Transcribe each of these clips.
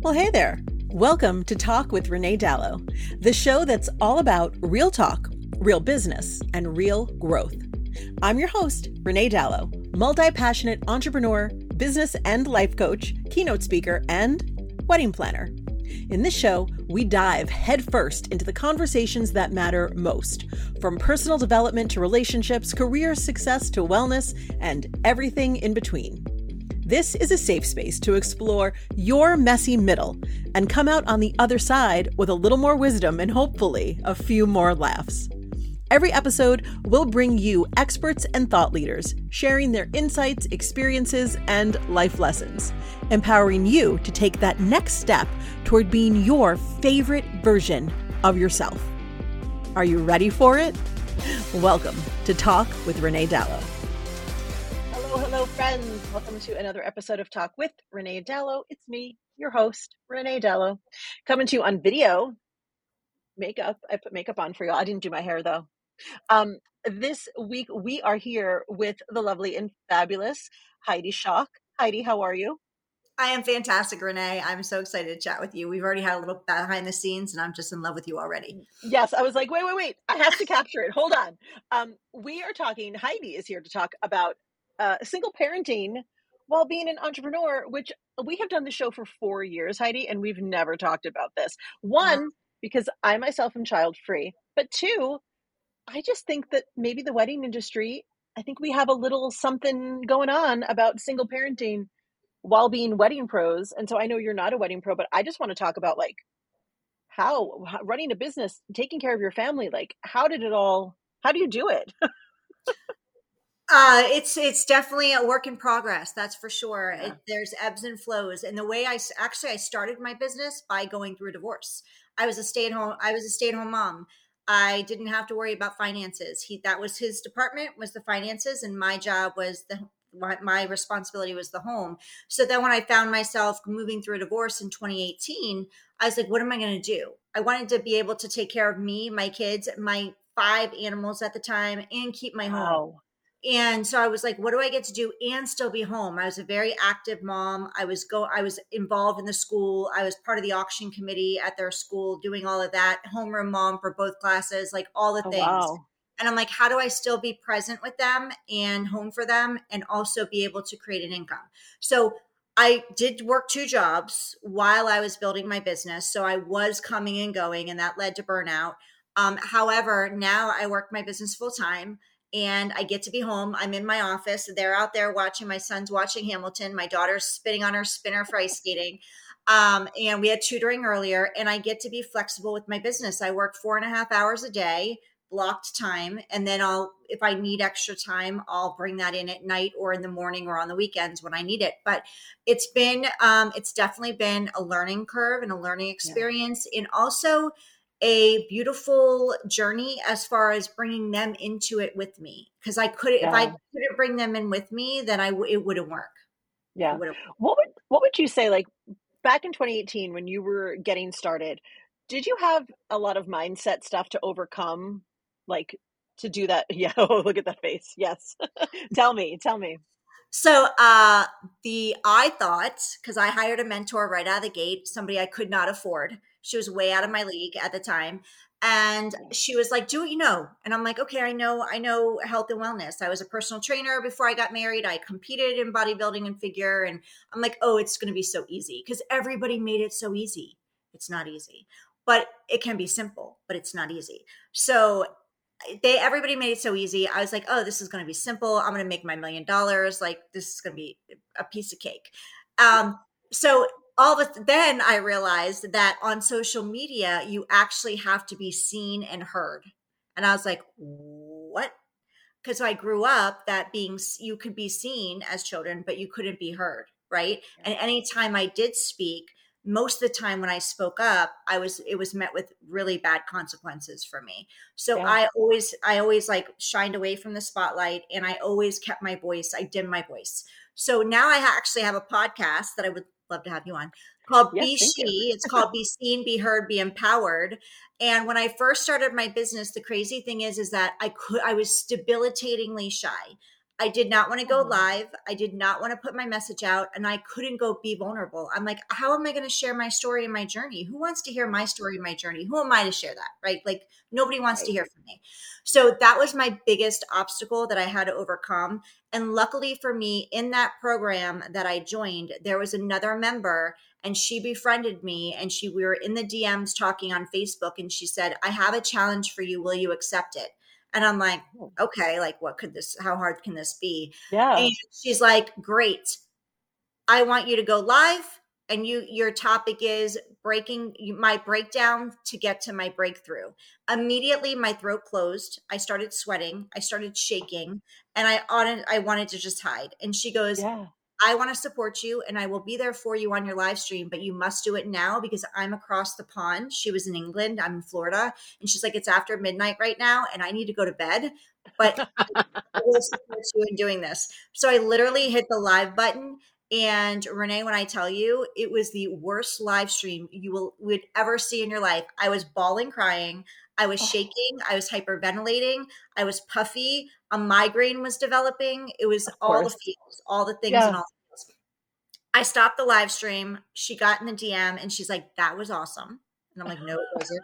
Well, hey there. Welcome to Talk with Renee Dalo, the show that's all about real talk, real business, and real growth. I'm your host, Renee Dalo, multi passionate entrepreneur, business and life coach, keynote speaker, and wedding planner. In this show, we dive headfirst into the conversations that matter most, from personal development to relationships, career success to wellness, and everything in between. This is a safe space to explore your messy middle and come out on the other side with a little more wisdom and hopefully a few more laughs. Every episode will bring you experts and thought leaders sharing their insights, experiences, and life lessons, empowering you to take that next step toward being your favorite version of yourself. Are you ready for it? Welcome to Talk with Renee Dalo. Hello, hello, friends. Welcome to another episode of Talk with Renee Dalo. It's me, your host, Renee Dalo, coming to you on video. Makeup. I put makeup on for you. I didn't do my hair though. Um, this week we are here with the lovely and fabulous Heidi Schalk. Heidi, how are you? I am fantastic, Renee. I'm so excited to chat with you. We've already had a little behind the scenes, and I'm just in love with you already. Yes, I was like, wait, wait, wait. I have to capture it. Hold on. Um, we are talking, Heidi is here to talk about uh, single parenting while being an entrepreneur, which we have done the show for four years, Heidi, and we've never talked about this. One, because I myself am child free, but two, I just think that maybe the wedding industry, I think we have a little something going on about single parenting while being wedding pros. And so I know you're not a wedding pro, but I just want to talk about like how, how running a business, taking care of your family, like how did it all, how do you do it? Uh, it's it's definitely a work in progress. That's for sure. Yeah. It, there's ebbs and flows, and the way I actually I started my business by going through a divorce. I was a stay at home. I was a stay at home mom. I didn't have to worry about finances. He that was his department was the finances, and my job was the my, responsibility was the home. So then when I found myself moving through a divorce in 2018, I was like, what am I going to do? I wanted to be able to take care of me, my kids, my five animals at the time, and keep my wow. home and so i was like what do i get to do and still be home? I was a very active mom. I was go i was involved in the school. I was part of the auction committee at their school doing all of that. Homeroom mom for both classes like all the oh, things. wow. and i'm like how do i still be present with them and home for them and also be able to create an income? So I did work two jobs while I was building my business. So I was coming and going, and that led to burnout. Um, however, now I work my business full time and I get to be home. I'm in my office. They're out there watching. My son's watching Hamilton. My daughter's spinning on her spinner for ice skating. Um, and we had tutoring earlier, and I get to be flexible with my business. I work four and a half hours a day, blocked time, and then I'll, if I need extra time, I'll bring that in at night or in the morning or on the weekends when I need it. But it's been, um, it's definitely been a learning curve and a learning experience, yeah. and also a beautiful journey as far as bringing them into it with me because I couldn't yeah. if I couldn't bring them in with me then I it wouldn't work. Yeah. What would what would you say like back in 2018 when you were getting started did you have a lot of mindset stuff to overcome like to do that yeah oh, look at that face yes tell me tell me so uh the i thought because i hired a mentor right out of the gate somebody i could not afford she was way out of my league at the time. And she was like, do what you know. And I'm like, okay, I know, I know health and wellness. I was a personal trainer before I got married. I competed in bodybuilding and figure. And I'm like, oh, it's going to be so easy because everybody made it so easy. It's not easy, but it can be simple, but it's not easy. So they everybody made it so easy. I was like, oh, this is going to be simple. I'm going to make my million dollars. Like this is going to be a piece of cake. Um, so all of then I realized that on social media, you actually have to be seen and heard. And I was like, what? Because I grew up that being, you could be seen as children, but you couldn't be heard. Right. And anytime I did speak, most of the time when I spoke up, I was, it was met with really bad consequences for me. So yeah. I always, I always like shined away from the spotlight and I always kept my voice. I dimmed my voice. So now I actually have a podcast that I would love to have you on called yes, Be She. it's called Be Seen, Be Heard, Be Empowered. And when I first started my business, the crazy thing is, is that I could, I was debilitatingly shy. I did not want to go mm-hmm. live. I did not want to put my message out and I couldn't go be vulnerable. I'm like, how am I going to share my story and my journey? Who wants to hear my story and my journey? Who am I to share that? Right? Like nobody wants right. to hear from me. So that was my biggest obstacle that I had to overcome. And luckily for me, in that program that I joined, there was another member and she befriended me and she we were in the DMs talking on Facebook and she said, "I have a challenge for you. Will you accept it?" And I'm like, oh. okay, like what could this, how hard can this be? Yeah. And she's like, great. I want you to go live. And you, your topic is breaking my breakdown to get to my breakthrough. Immediately, my throat closed. I started sweating. I started shaking, and I on I wanted to just hide. And she goes, yeah. I want to support you and I will be there for you on your live stream, but you must do it now because I'm across the pond. She was in England, I'm in Florida, and she's like, It's after midnight right now and I need to go to bed, but I will support you in doing this. So I literally hit the live button. And Renee, when I tell you, it was the worst live stream you will would ever see in your life. I was bawling, crying. I was oh. shaking. I was hyperventilating. I was puffy. A migraine was developing. It was all the feels, all the things, and all. The feels. I stopped the live stream. She got in the DM and she's like, "That was awesome," and I'm like, "No, it wasn't."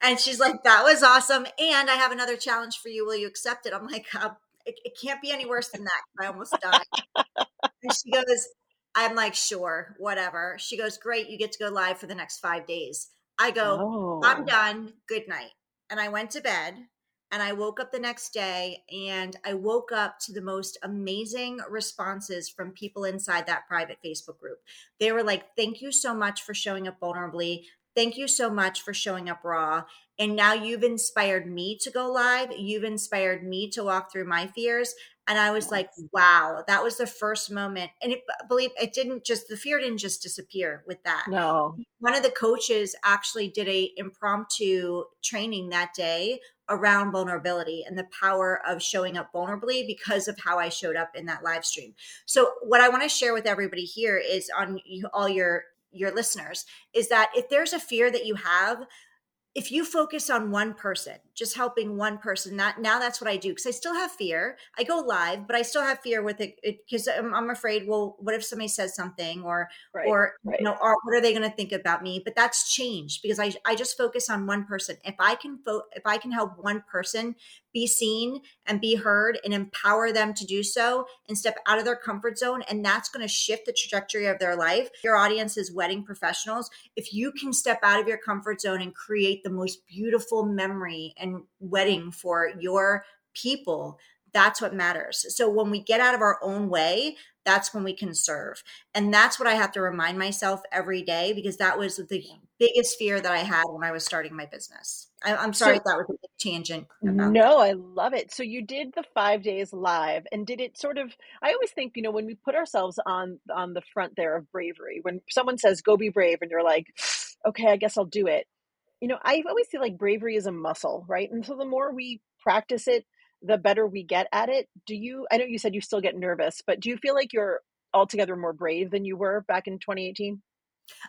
And she's like, "That was awesome." And I have another challenge for you. Will you accept it? I'm like, uh, it, it, can't be any worse than that. I almost died. and she goes, I'm like, sure, whatever. She goes, great. You get to go live for the next five days. I go, oh. I'm done. Good night. And I went to bed and I woke up the next day and I woke up to the most amazing responses from people inside that private Facebook group. They were like, Thank you so much for showing up vulnerably. Thank you so much for showing up raw. And now you've inspired me to go live. You've inspired me to walk through my fears. And I was like, wow, that was the first moment. And it, believe it didn't just, the fear didn't just disappear with that. No. One of the coaches actually did a impromptu training that day around vulnerability and the power of showing up vulnerably because of how I showed up in that live stream. So what I want to share with everybody here is on all your your listeners is that if there's a fear that you have if you focus on one person, just helping one person, that now that's what I do because I still have fear. I go live, but I still have fear with it because I'm, I'm, afraid. Well, what if somebody says something, or right, or right. you know, or what are they going to think about me? But that's changed because I I just focus on one person. If I can fo- if I can help one person be seen and be heard and empower them to do so and step out of their comfort zone. And that's going to shift the trajectory of their life. Your audience is wedding professionals. If you can step out of your comfort zone and create the most beautiful memory and wedding for your people, that's what matters. So when we get out of our own way, that's when we can serve. And that's what I have to remind myself every day because that was the biggest fear that I had when I was starting my business. I, am sorry so, that was a big tangent. No, I love it. So you did the five days live, and did it sort of? I always think you know when we put ourselves on on the front there of bravery, when someone says "Go be brave," and you're like, "Okay, I guess I'll do it." You know, I always feel like bravery is a muscle, right? And so the more we practice it, the better we get at it. Do you? I know you said you still get nervous, but do you feel like you're altogether more brave than you were back in 2018?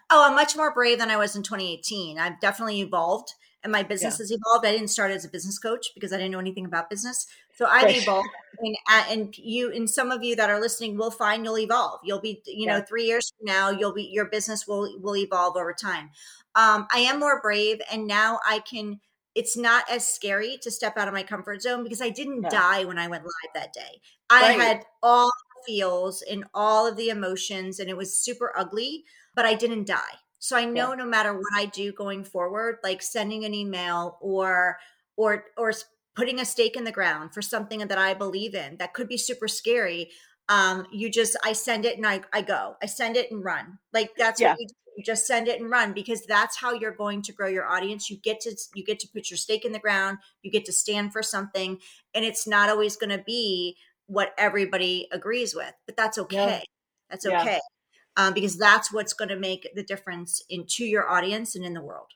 Oh, I'm much more brave than I was in 2018. I've definitely evolved and my business yeah. has evolved. I didn't start as a business coach because I didn't know anything about business. So I've right. evolved and, and you and some of you that are listening will find you'll evolve. You'll be, you yeah. know, three years from now, you'll be, your business will, will evolve over time. Um, I am more brave and now I can, it's not as scary to step out of my comfort zone because I didn't yeah. die when I went live that day. I right. had all the feels and all of the emotions and it was super ugly, but I didn't die. So I know yeah. no matter what I do going forward, like sending an email or or or putting a stake in the ground for something that I believe in that could be super scary. Um, you just I send it and I I go. I send it and run. Like that's yeah. what you do. You just send it and run because that's how you're going to grow your audience. You get to you get to put your stake in the ground. You get to stand for something, and it's not always going to be what everybody agrees with, but that's okay. Yeah. That's okay. Um, because that's what's going to make the difference into your audience and in the world.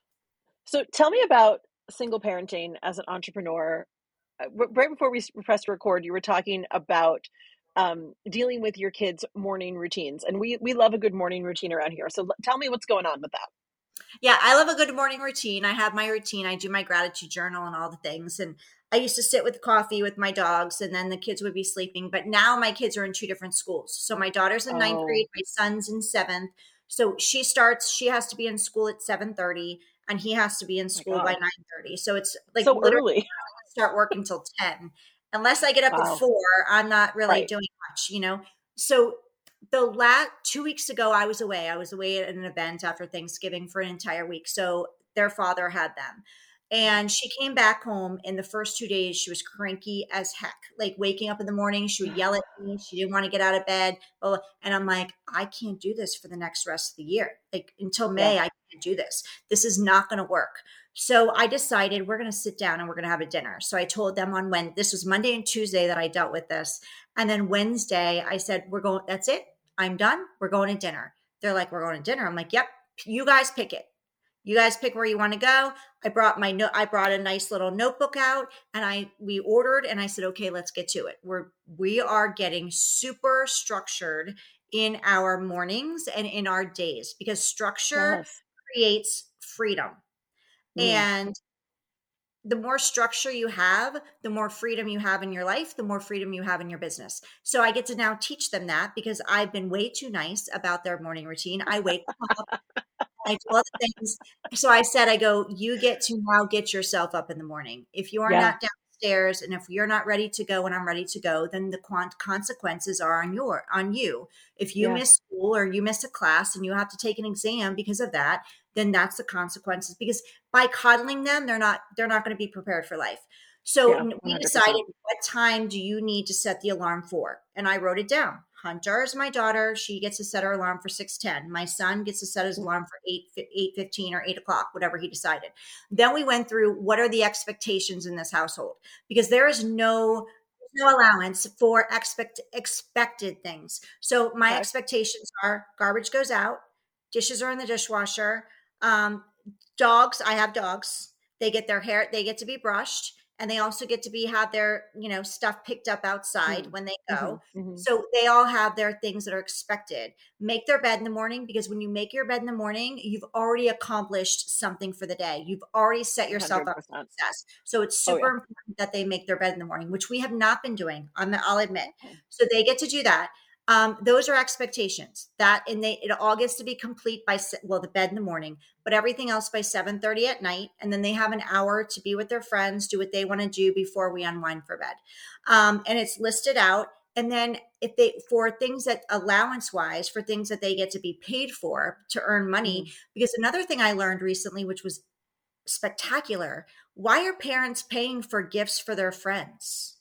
So tell me about single parenting as an entrepreneur. Uh, right before we pressed record, you were talking about um, dealing with your kids' morning routines, and we we love a good morning routine around here. So tell me what's going on with that. Yeah, I love a good morning routine. I have my routine. I do my gratitude journal and all the things, and I used to sit with coffee with my dogs and then the kids would be sleeping. But now my kids are in two different schools. So my daughter's in ninth Oh. grade, my son's in seventh. So she starts, she has to be in school at 7:30 and he has to be in school by God. 9:30. So it's like so literally start working till 10 unless i get up Wow. at four i'm not really Right. doing much you know so the last two weeks ago i was away i was away at an event after thanksgiving for an entire week so their father had them and she came back home in the first two days she was cranky as heck like waking up in the morning she would yell at me she didn't want to get out of bed blah, and i'm like i can't do this for the next rest of the year like until may i can't do this this is not going to work so I decided we're going to sit down and we're going to have a dinner. So I told them on when this was Monday and Tuesday that I dealt with this. And then Wednesday, I said, We're going, that's it. I'm done. We're going to dinner. They're like, We're going to dinner. I'm like, Yep, you guys pick it. You guys pick where you want to go. I brought my note, I brought a nice little notebook out and I we ordered and I said, okay, let's get to it. We're we are getting super structured in our mornings and in our days because structure Yes. creates freedom. And the more structure you have, the more freedom you have in your life, the more freedom you have in your business. So I get to now teach them that because I've been way too nice about their morning routine. I wake up, I do all the things. So I said, I go, you get to now get yourself up in the morning. If you are Yeah. not downstairs and if you're not ready to go when I'm ready to go, then the quant- consequences are on your on you. If you Yeah. miss school or you miss a class and you have to take an exam because of that, then that's the consequences because by coddling them they're not they're not going to be prepared for life so Yeah, we decided what time do you need to set the alarm for and i wrote it down hunter is my daughter. She gets to set her alarm for 6.10 my son gets to set his alarm for 8 8.15 or 8 o'clock whatever he decided. Then we went through what are the expectations in this household? Because there is no no allowance for expect expected things. So my Okay. expectations are garbage goes out dishes are in the dishwasher um, dogs, I have dogs. They get their hair, they get to be brushed, and they also get to be have their you know stuff picked up outside Mm. when they go. Mhm, mhm. So they all have their things that are expected. Make their bed in the morning because when you make your bed in the morning, you've already accomplished something for the day. You've already set yourself up for success. So it's Oh, super yeah. important that they make their bed in the morning, which we have not been doing. I'm, I'll admit. So they get to do that. Um, those are expectations. That and they it all gets to be complete by well the bed in the morning, but everything else by seven thirty at night, and then they have an hour to be with their friends, do what they want to do before we unwind for bed. Um, and it's listed out. And then if they for things that allowance wise for things that they get to be paid for to earn money, Mm. because another thing I learned recently, which was spectacular, why are parents paying for gifts for their friends?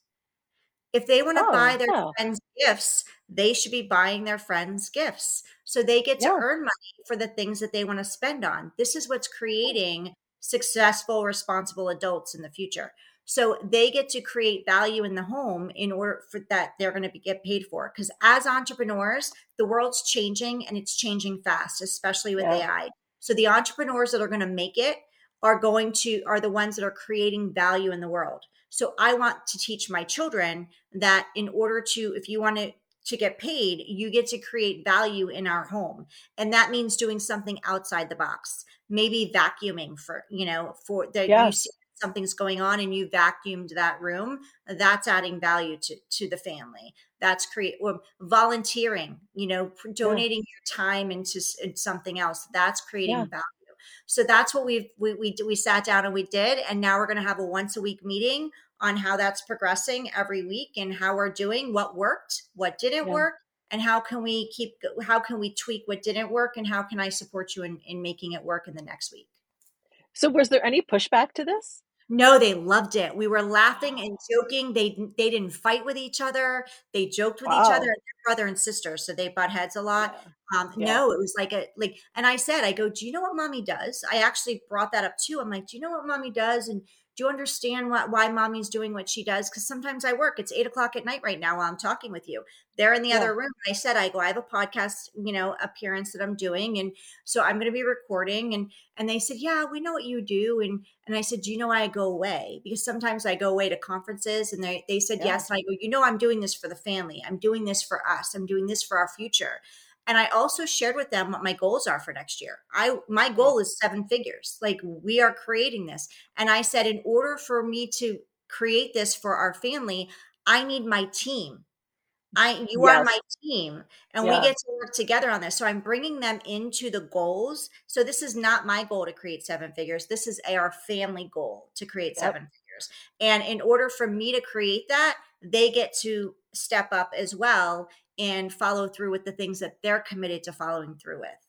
If they want to Oh, buy their yeah. friends gifts, they should be buying their friends gifts. So they get to Yeah. earn money for the things that they want to spend on. This is what's creating successful, responsible adults in the future. So they get to create value in the home in order for that they're going to be, get paid for. Because as entrepreneurs, the world's changing and it's changing fast, especially with Yeah. AI. So the entrepreneurs that are going to make it are going to are the ones that are creating value in the world. So I want to teach my children that in order to if you want to to get paid, you get to create value in our home. And that means doing something outside the box. Maybe vacuuming for, you know, for that Yeah. you see something's going on and you vacuumed that room, that's adding value to to the family. That's create or volunteering, you know, donating your time into into something else. That's creating Yeah. value. So that's what we've we we we sat down and we did, and now we're going to have a once a week meeting on how that's progressing every week and how we're doing, what worked, what didn't Yeah. work, and how can we keep how can we tweak what didn't work, and how can I support you in in making it work in the next week. So was there any pushback to this? No, they loved it. We were laughing and joking. They they didn't fight with each other. They joked with each other. They're brother and sister, so they butt heads a lot. Um, Yeah. No, it was like a like, and I said, I go, do you know what mommy does? I actually brought that up too. I'm like, do you know what mommy does? And do you understand what why mommy's doing what she does? Because sometimes I work. It's eight o'clock at night right now while I'm talking with you. They're in the Yeah. other room. I said, I go, I have a podcast, you know, appearance that I'm doing, and so I'm going to be recording. And and they said, yeah, we know what you do. And and I said, do you know why I go away? Because sometimes I go away to conferences, and they they said Yeah. yes. And I go, you know, I'm doing this for the family. I'm doing this for us. I'm doing this for our future. And I also shared with them what my goals are for next year. I my goal is seven figures. Like we are creating this. And I said, in order for me to create this for our family, I need my team. I you Yes. are my team and we get to work together on this. So I'm bringing them into the goals. So this is not my goal to create seven figures. This is our family goal to create Yep. seven figures. And in order for me to create that, they get to step up as well and follow through with the things that they're committed to following through with.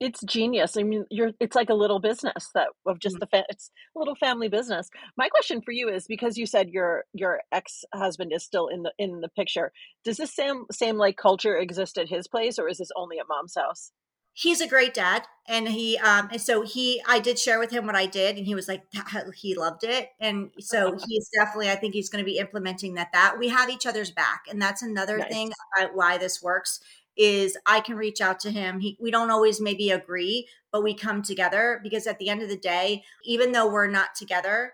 It's genius. I mean, you're it's like a little business that of just Mhm. the fa- it's a little family business. My question for you is because you said your your ex-husband is still in the in the picture. Does this same same like culture exist at his place or is this only at mom's house? He's a great dad and he um and so he i did share with him what i did and he was like he loved it. And so he's definitely i think he's going to be implementing that that we have each other's back. And that's another Nice. thing about why this works is i can reach out to him. He, we don't always maybe agree but we come together because at the end of the day even though we're not together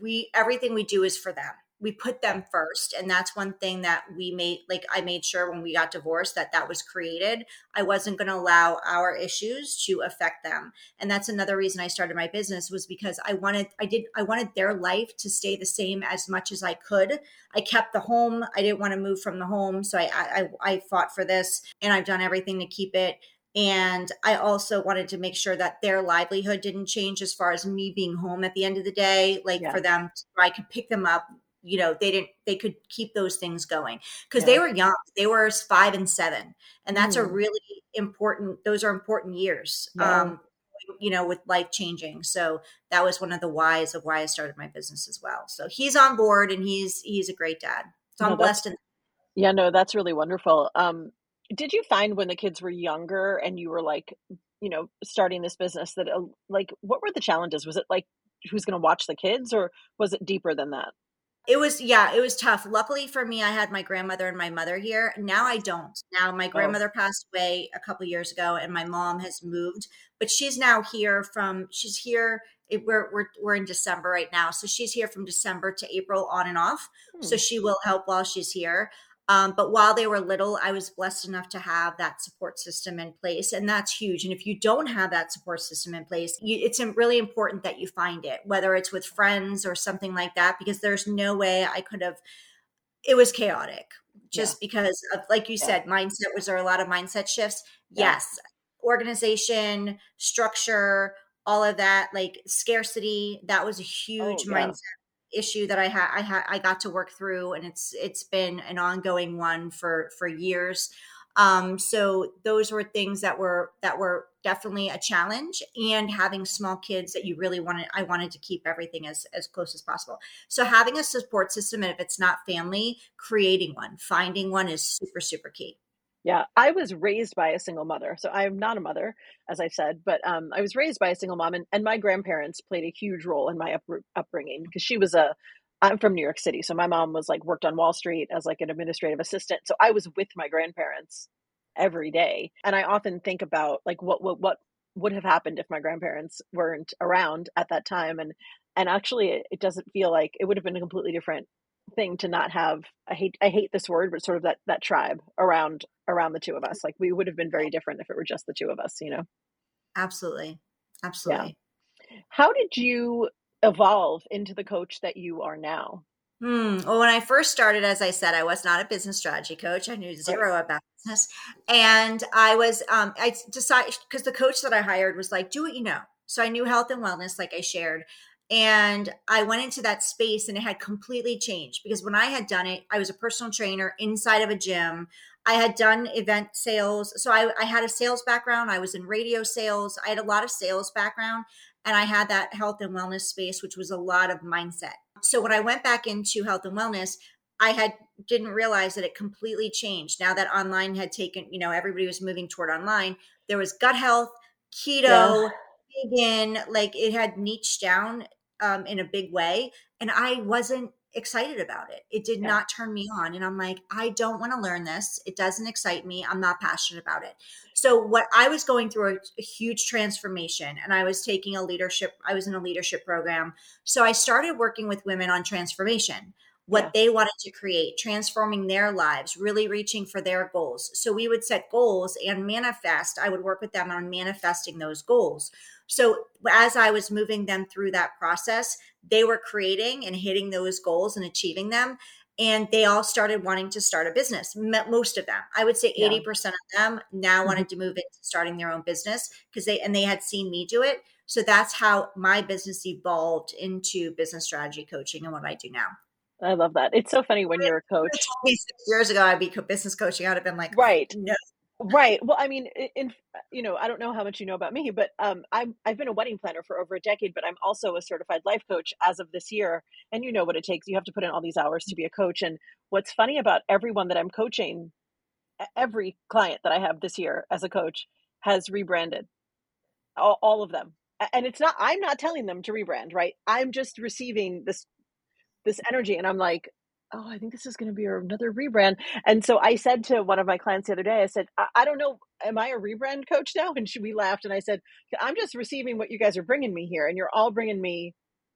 we everything we do is for them we put them first and that's one thing that we made like i made sure when we got divorced that that was created i wasn't going to allow our issues to affect them and that's another reason i started my business was because i wanted i did i wanted their life to stay the same as much as i could i kept the home i didn't want to move from the home so i i, I fought for this and i've done everything to keep it and I also wanted to make sure that their livelihood didn't change as far as me being home at the end of the day, like Yeah. for them, I could pick them up. You know, they didn't, they could keep those things going because Yeah. they were young. They were five and seven. And that's a Mm. really important, those are important years, Yeah. um, you know, with life changing. So that was one of the whys of why I started my business as well. So he's on board and he's, he's a great dad. So I'm blessed in Yeah, no, that's really wonderful. Um, did you find when the kids were younger and you were like, you know, starting this business that uh, like what were the challenges? Was it like who's going to watch the kids or was it deeper than that? It was yeah, it was tough. Luckily for me, I had my grandmother and my mother here. Now I don't. Now my grandmother passed away a couple years ago, and my mom has moved, but she's now here from. She's here. It, we're we're we're in December right now, so she's here from December to April on and off. So Hmm. she will help while she's here. Um, but while they were little, I was blessed enough to have that support system in place, and that's huge. And if you don't have that support system in place, you, it's really important that you find it, whether it's with friends or something like that, because there's no way I could have. It was chaotic, just because of, like you Yeah. said, mindset. Was there a lot of mindset shifts? Yeah. Yes. Organization, structure, all of that, like scarcity. That was a huge Oh, yeah. mindset issue that I had I had I got to work through and it's it's been an ongoing one for for years. Um so those were things that were that were definitely a challenge and having small kids that you really wanted I wanted to keep everything as as close as possible. So having a support system and if it's not family, creating one, finding one is super super key. Yeah, I was raised by a single mother. So I'm not a mother, as I said, but um, I was raised by a single mom, and, and my grandparents played a huge role in my up, upbringing because she was a. I'm from New York City, so my mom was like worked on Wall Street as like an administrative assistant. So I was with my grandparents every day, and I often think about like what what what would have happened if my grandparents weren't around at that time, and and actually it, it doesn't feel like it would have been a completely different thing to not have i hate i hate this word but sort of that that tribe around around the two of us like we would have been very different if it were just the two of us you know Absolutely. Absolutely. how did you evolve into the coach that you are now Hmm. Well, when I first started, as I said, I was not a business strategy coach. I knew zero about business, and I was. Um, I decided because the coach that I hired was like, "Do what you know." So I knew health and wellness, like I shared, and I went into that space, and it had completely changed because when I had done it, I was a personal trainer inside of a gym. I had done event sales, so I, I had a sales background. I was in radio sales. I had a lot of sales background, and I had that health and wellness space, which was a lot of mindset. So when I went back into health and wellness, I had didn't realize that it completely changed. Now that online had taken, you know, everybody was moving toward online. There was gut health, keto, vegan, like it had niched down um, in a big way, and I wasn't excited about it. It did Yeah. not turn me on, and I'm like, I don't want to learn this. It doesn't excite me. I'm not passionate about it. So what I was going through a, a huge transformation, and I was taking a leadership. I was in a leadership program, so I started working with women on transformation what Yeah. they wanted to create, transforming their lives, really reaching for their goals. So we would set goals and manifest. I would work with them on manifesting those goals. So as I was moving them through that process, they were creating and hitting those goals and achieving them. And they all started wanting to start a business. Most of them, I would say, Yeah. eighty percent of them now Mhm. wanted to move into starting their own business because they and they had seen me do it. So that's how my business evolved into business strategy coaching and what I do now. I love that. It's so funny when you're a coach. You told me six years ago I'd be business coaching, I'd have been like, Right. no, Right. Well, I mean, in you know, I don't know how much you know about me, but um, I'm I've been a wedding planner for over a decade, but I'm also a certified life coach as of this year. And you know what it takes. You have to put in all these hours to be a coach. And what's funny about everyone that I'm coaching, every client that I have this year as a coach has rebranded. All, all of them. And it's not. I'm not telling them to rebrand. Right. I'm just receiving this this energy, and I'm like, oh, I think this is going to be another rebrand. And so I said to one of my clients the other day, I said, I, I don't know, am I a rebrand coach now? And she, we laughed, and I said, I'm just receiving what you guys are bringing me here, and you're all bringing me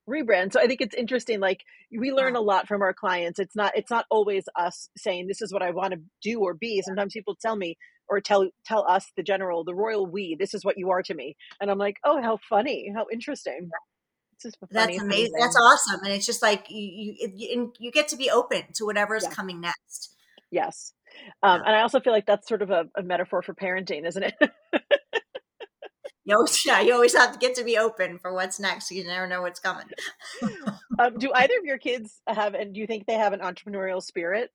rebrand. So I think it's interesting. Like we learn a lot from our clients. It's not it's not always us saying this is what I want to do or be. Sometimes people tell me or tell tell us the general, the royal we, this is what you are to me. And I'm like, oh, how funny, how interesting. It's just funny, that's amazing. That's awesome. And it's just like you, you, you, and you get to be open to whatever's Yeah. coming next. Yes. Um, Yeah. and I also feel like that's sort of a, a metaphor for parenting, isn't it? You always, yeah, you always have to get to be open for what's next. You never know what's coming. um, do either of your kids have, and do you think they have an entrepreneurial spirit?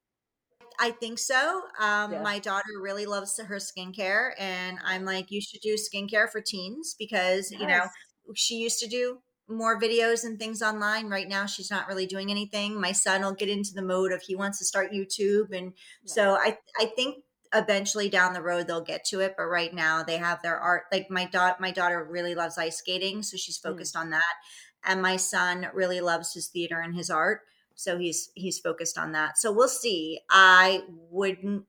I think so. Um, Yeah. My daughter really loves her skincare, and I'm like, you should do skincare for teens because you know she used to do more videos and things online. Right now, she's not really doing anything. My son will get into the mode of he wants to start YouTube, and so I I think eventually down the road they'll get to it. But right now, they have their art. Like my daughter, my daughter really loves ice skating, so she's Mm. focused on that, and my son really loves his theater and his art so he's he's focused on that so we'll see i wouldn't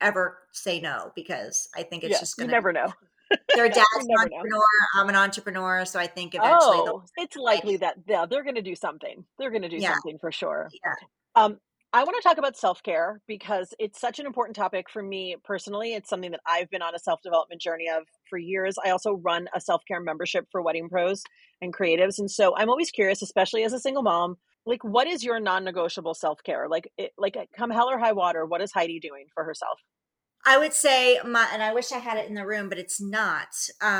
ever say no because i think it's yeah, just you gonna never know. Their dad's an never know. entrepreneur i'm an entrepreneur so i think eventually Oh, it's likely that yeah, they're going to do something. They're going to do Yeah. something for sure. Yeah. Um, I want to talk about self care because it's such an important topic for me personally. It's something that I've been on a self development journey of for years. I also run a self care membership for wedding pros and creatives, and so I'm always curious, especially as a single mom, like what is your non negotiable self care? Like, it, like come hell or high water, what is Heidi doing for herself? I would say my, and I wish I had it in the room, but it's not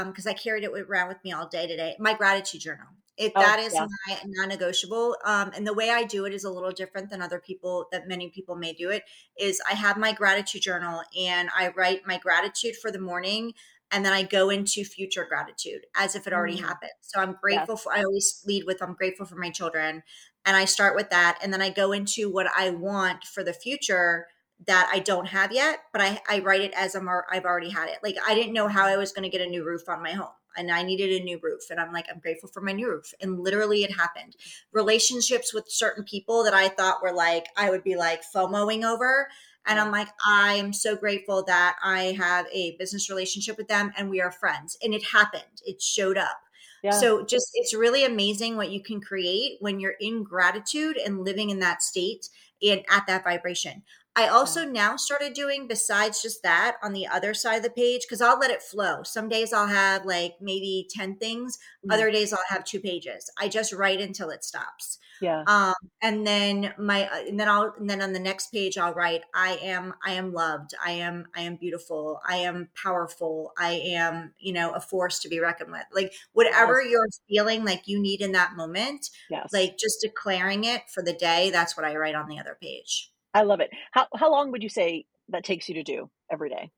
because I carried it around with me all day today. My gratitude journal. It Oh, that is yeah. my non-negotiable. Um, and the way I do it is a little different than other people that many people may do it. Is I have my gratitude journal and I write my gratitude for the morning, and then I go into future gratitude as if it already Mm. happened. So I'm grateful for. I always lead with I'm grateful for my children, and I start with that, and then I go into what I want for the future that I don't have yet, but I, I write it as I'm, I've already had it. Like I didn't know how I was going to get a new roof on my home and I needed a new roof. And I'm like, I'm grateful for my new roof. And literally it happened. Relationships with certain people that I thought were like, I would be like FOMOing over. And I'm like, I'm so grateful that I have a business relationship with them and we are friends. And it happened. It showed up. Yeah. So just it's really amazing what you can create when you're in gratitude and living in that state and at that vibration. I also now started doing besides just that on the other side of the page because I'll let it flow. Some days I'll have like maybe 10 things, Mm. other days I'll have two pages. I just write until it stops. yeah. Um and then my uh, and then I'll and then on the next page I'll write I am I am loved. I am I am beautiful. I am powerful. I am, you know, a force to be reckoned with. Like whatever you're feeling like you need in that moment, Yes. like just declaring it for the day, that's what I write on the other page. I love it. How how long would you say that takes you to do every day?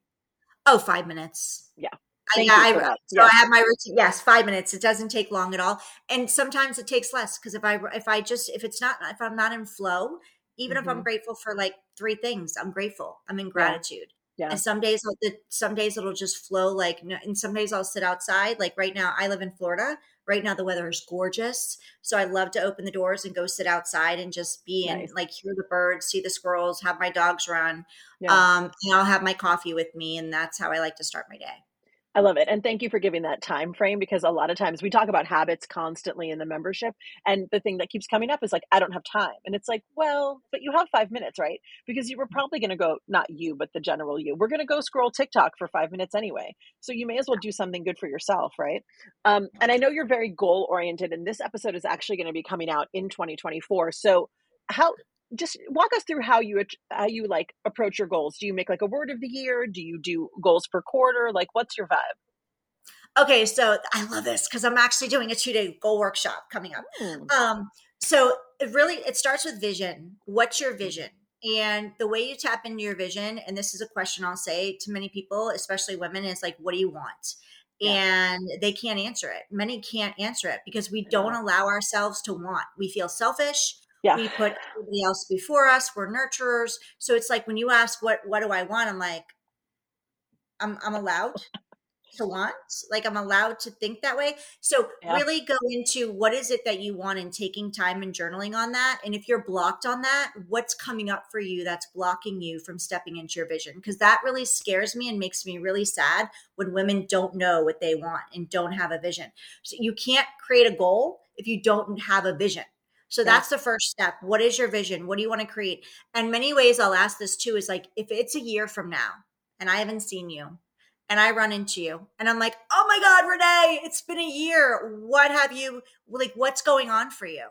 Oh, five minutes. Yeah. I, yeah, I, so Yes. I have my routine. Yes, five minutes. It doesn't take long at all, and sometimes it takes less because if I if I just if it's not if I'm not in flow, even if Mm-hmm. I'm grateful for like three things, I'm grateful. I'm in gratitude. Yeah. And some days, some days it'll just flow. Like, and some days I'll sit outside. Like right now, I live in Florida. Right now, the weather is gorgeous, so I love to open the doors and go sit outside and just be Nice. and like hear the birds, see the squirrels, have my dogs run. Yeah. Um, and I'll have my coffee with me, and that's how I like to start my day. I love it. And thank you for giving that time frame because a lot of times we talk about habits constantly in the membership. And the thing that keeps coming up is like, I don't have time. And it's like, well, but you have five minutes, right? Because you were probably going to go, not you, but the general you, we're going to go scroll TikTok for five minutes anyway. So you may as well do something good for yourself, right? Um, and I know you're very goal oriented, and this episode is actually going to be coming out in 2024. So, how just walk us through how you how you like approach your goals. Do you make like a word of the year? Do you do goals per quarter? Like what's your vibe? Okay so i love this because i'm actually doing a two day goal workshop coming up. Mm. um so it really it starts with vision. What's your vision? And the way you tap into your vision and this is a question i'll say to many people especially women is like what do you want? Yeah. and they can't answer it. Many can't answer it because we don't allow ourselves to want. We feel selfish yeah. We put everybody else before us. We're nurturers. So it's like when you ask what what do I want, I'm like, I'm I'm allowed to want. Like I'm allowed to think that way. So yeah. really go into what is it that you want and taking time and journaling on that. And if you're blocked on that, what's coming up for you that's blocking you from stepping into your vision? Because that really scares me and makes me really sad when women don't know what they want and don't have a vision. So you can't create a goal if you don't have a vision. So yeah. that's the first step. What is your vision? What do you want to create? And many ways I'll ask this too is like, if it's a year from now and I haven't seen you and I run into you and I'm like, oh my God, Renee, it's been a year. What have you, like, what's going on for you?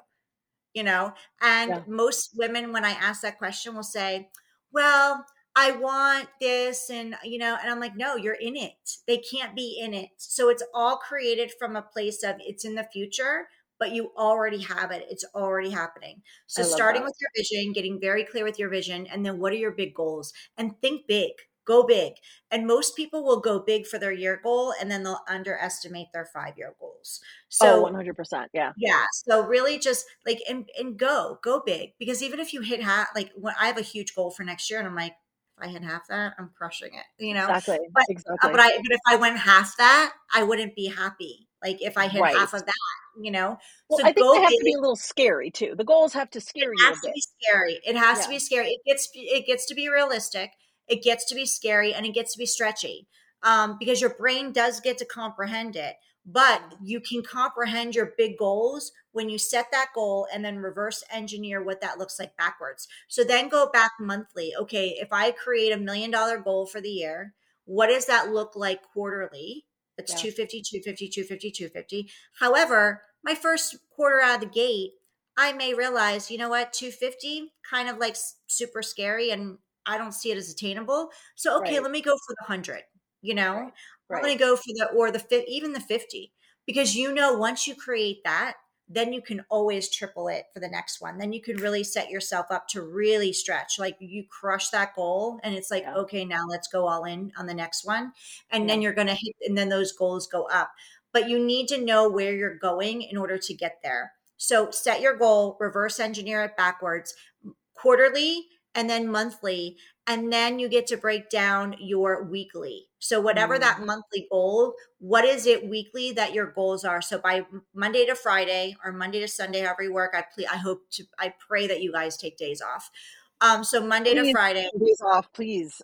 You know? And yeah. most women, when I ask that question, will say, well, I want this and you know and I'm like no you're in it they can't be in it so it's all created from a place of it's in the future but you already have it. It's already happening. So starting that. with your vision, getting very clear with your vision, and then what are your big goals? And think big. Go big. And most people will go big for their year goal and then they'll underestimate their five year goals. So oh, 100%. Yeah. Yeah. So really just like, and, and go, go big. Because even if you hit half, like when I have a huge goal for next year and I'm like, if I hit half that, I'm crushing it, you know? Exactly. But, uh, exactly. but I, but if I went half that, I wouldn't be happy. Like if I hit right. half of that, you know. Well, so I think they have to be a little scary too. The goals have to scare it you. It has to be scary. It has yeah. to be scary. It gets it gets to be realistic. It gets to be scary, and it gets to be stretchy. Um, because your brain does get to comprehend it, but you can comprehend your big goals when you set that goal and then reverse engineer what that looks like backwards. So then go back monthly. Okay, if I create a million dollar goal for the year, what does that look like quarterly? It's yeah. 250, 250, 250, 250. However, my first quarter out of the gate, I may realize, you know what, 250 kind of like super scary and I don't see it as attainable. So, okay, right. let me go for the 100, you know? Right. Right. I'm going to go for the, or the, even the 50, because you know, once you create that, then you can always triple it for the next one. Then you can really set yourself up to really stretch. Like you crush that goal and it's like, yeah. okay, now let's go all in on the next one. And yeah. then you're going to hit, and then those goals go up. But you need to know where you're going in order to get there. So set your goal, reverse engineer it backwards quarterly and then monthly and then you get to break down your weekly so whatever mm. that monthly goal what is it weekly that your goals are so by monday to friday or monday to sunday however you work i ple- i hope to i pray that you guys take days off um so monday please, to friday days off please.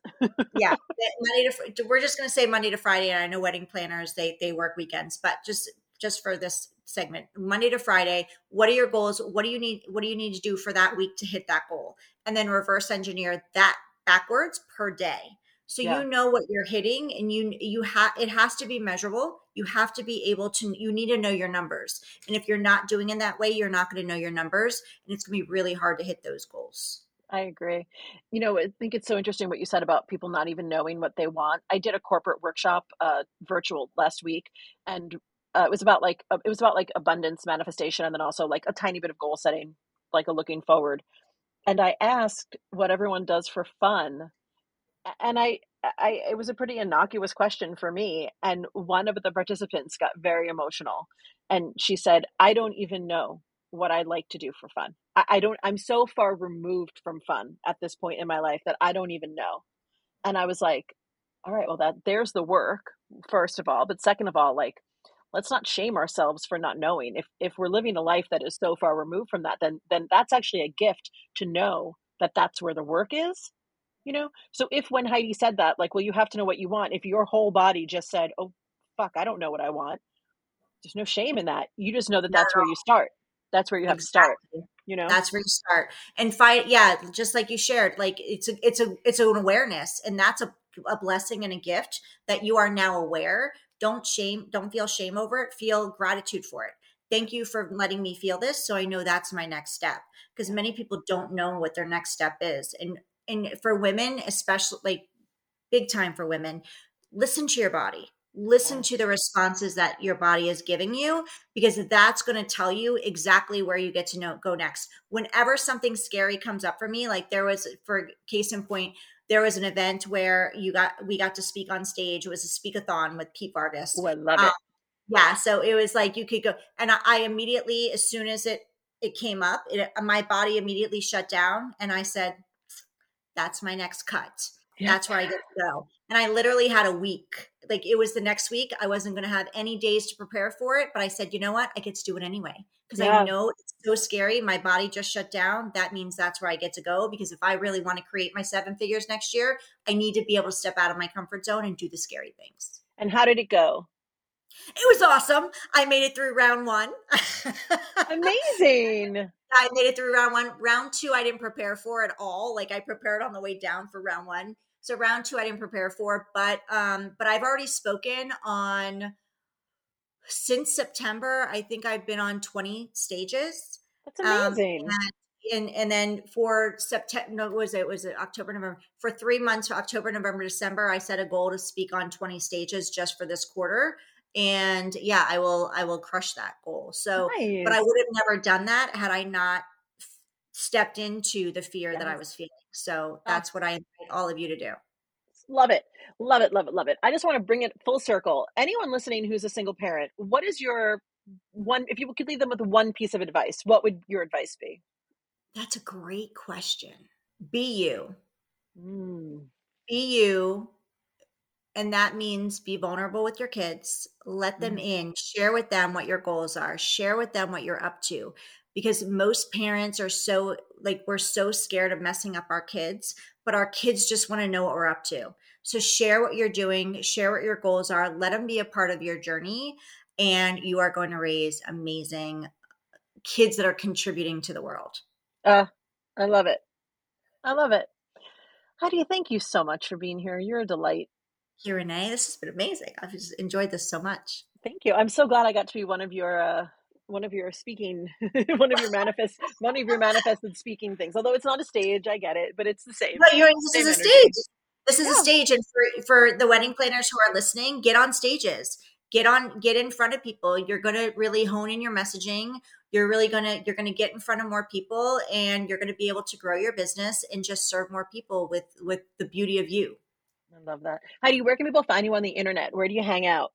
Yeah monday to we're just going to say monday to friday and i know wedding planners they they work weekends but just just for this segment monday to friday what are your goals? What do you need what do you need to do for that week to hit that goal? And then reverse engineer that backwards per day. So yeah. you know what you're hitting and you you have it has to be measurable. You have to be able to you need to know your numbers. And if you're not doing it that way you're not going to know your numbers and it's going to be really hard to hit those goals I agree. You know, I think it's so interesting what you said about people not even knowing what they want. I did a corporate workshop, uh, virtual last week, and uh, it was about like uh, it was about like abundance manifestation, and then also like a tiny bit of goal setting, like a looking forward and I asked what everyone does for fun. And I, I, it was a pretty innocuous question for me. And one of the participants got very emotional. And she said, I don't even know what I like to do for fun. I, I don't, I'm so far removed from fun at this point in my life that I don't even know. And I was like, all right, well, that there's the work, first of all. But second of all, like, let's not shame ourselves for not knowing if if we're living a life that is so far removed from that then then that's actually a gift to know that that's where the work is you know so if when heidi said that like well you have to know what you want if your whole body just said oh fuck, I don't know what I want. There's no shame in that. You just know that that's where you start. That's where you have exactly. to start. You know, that's where you start and fight. Yeah, just like you shared, like it's a, it's a, it's an awareness, and that's a, a blessing and a gift that you are now aware. Don't shame, don't feel shame over it. Feel gratitude for it. Thank you for letting me feel this, so I know that's my next step. Because many people don't know what their next step is, and and for women, especially like big time for women, listen to your body listen to the responses that your body is giving you because that's going to tell you exactly where you get to know go next. Whenever something scary comes up for me like there was for case in point there was an event where you got we got to speak on stage it was a speakathon with pete vargas. Oh i love it. um, yeah so it was like you could go and i immediately as soon as it it came up it, my body immediately shut down and i said that's my next cut. Yeah. that's where i get to go and I literally had a week. Like it was the next week. I wasn't going to have any days to prepare for it, but I said, you know what? I get to do it anyway because yeah. I know it's so scary. My body just shut down. That means that's where I get to go because if I really want to create my seven figures next year, I need to be able to step out of my comfort zone and do the scary things. And how did it go? It was awesome. I made it through round one. Amazing. I made it through round one. Round two, I didn't prepare for at all. Like I prepared on the way down for round one. So round two I didn't prepare for, but um, but I've already spoken on since September. I think I've been on 20 stages. That's amazing. Um, and, and, then for September, no, was it was it October, November? For three months, October, November, December, I set a goal to speak on 20 stages just for this quarter and yeah i will i will crush that goal so nice. but i would have never done that had i not stepped into the fear yes. that i was feeling so that's what I invite all of you to do. Love it. Love it. Love it. Love it. I just want to bring it full circle. Anyone listening who's a single parent, what is your one, if you could leave them with one piece of advice, what would your advice be? That's a great question. Be you. Mm. Be you. And that means be vulnerable with your kids, let them mm. in, share with them what your goals are, share with them what you're up to because most parents are so like we're so scared of messing up our kids but our kids just want to know what we're up to. So share what you're doing share what your goals are let them be a part of your journey and you are going to raise amazing kids that are contributing to the world. Uh i love it. I love it. Heidi thank you so much for being here. You're a delight. Here renee this has been amazing. I've just enjoyed this so much. Thank you. I'm so glad i got to be one of your uh one of your speaking one of your manifest one of your manifested speaking things although it's not a stage i get it but it's the same no you're this is a energy. stage. This is yeah. a stage and for for the wedding planners who are listening get on stages. Get on get in front of people. You're going to really hone in your messaging. You're really going to you're going to get in front of more people and you're going to be able to grow your business and just serve more people with with the beauty of you. I love that. Heidi where can people find you on the internet? Where do you hang out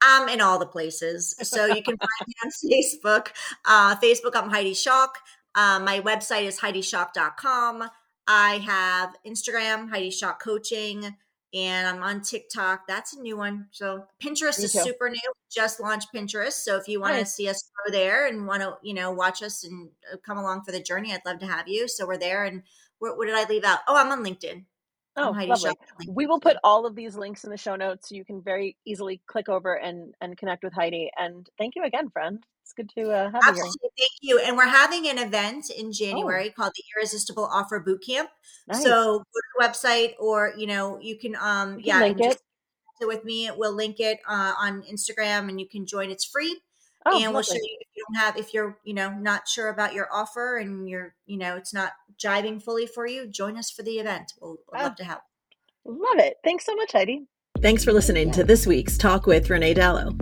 I'm in all the places. So you can find me on Facebook. Uh, Facebook, I'm Heidi Schalk. Uh, my website is HeidiSchalk.com. I have Instagram, Heidi Schalk Coaching, and I'm on TikTok. That's a new one. So Pinterest me is too. super new. Just launched Pinterest. So if you want nice. to see us go there and want to, you know, watch us and uh, come along for the journey, I'd love to have you. So we're there. And what, what did I leave out? Oh, I'm on LinkedIn. Oh, lovely. We will put all of these links in the show notes so you can very easily click over and and connect with Heidi. And thank you again, friend. It's good to uh, have Absolutely. you. Thank you. And we're having an event in oh. January oh. called the Irresistible Offer Bootcamp. Nice. So go to the website or you know you can um you yeah can link it. with me. We'll link it uh, on Instagram and you can join. It's free. Oh, and we'll show you if you don't have if you're you know not sure about your offer and you're you know it's not jiving fully for you join us for the event we'll, we'll oh, love to help love it thanks so much heidi Thanks for listening to this week's Talk with Renee Dalo.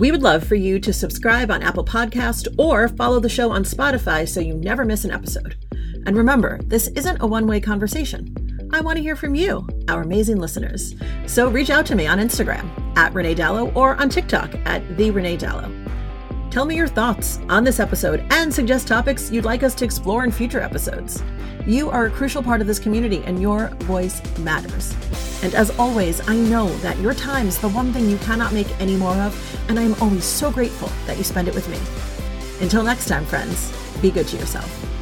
We would love for you to subscribe on Apple Podcast or follow the show on Spotify so you never miss an episode. And remember, this isn't a one-way conversation. I want to hear from you, our amazing listeners. So reach out to me on Instagram at Renee Dalo or on TikTok at the Renee Dalo. Tell me your thoughts on this episode and suggest topics you'd like us to explore in future episodes. You are a crucial part of this community and your voice matters. And as always, I know that your time is the one thing you cannot make any more of, and I am always so grateful that you spend it with me. Until next time, friends, be good to yourself.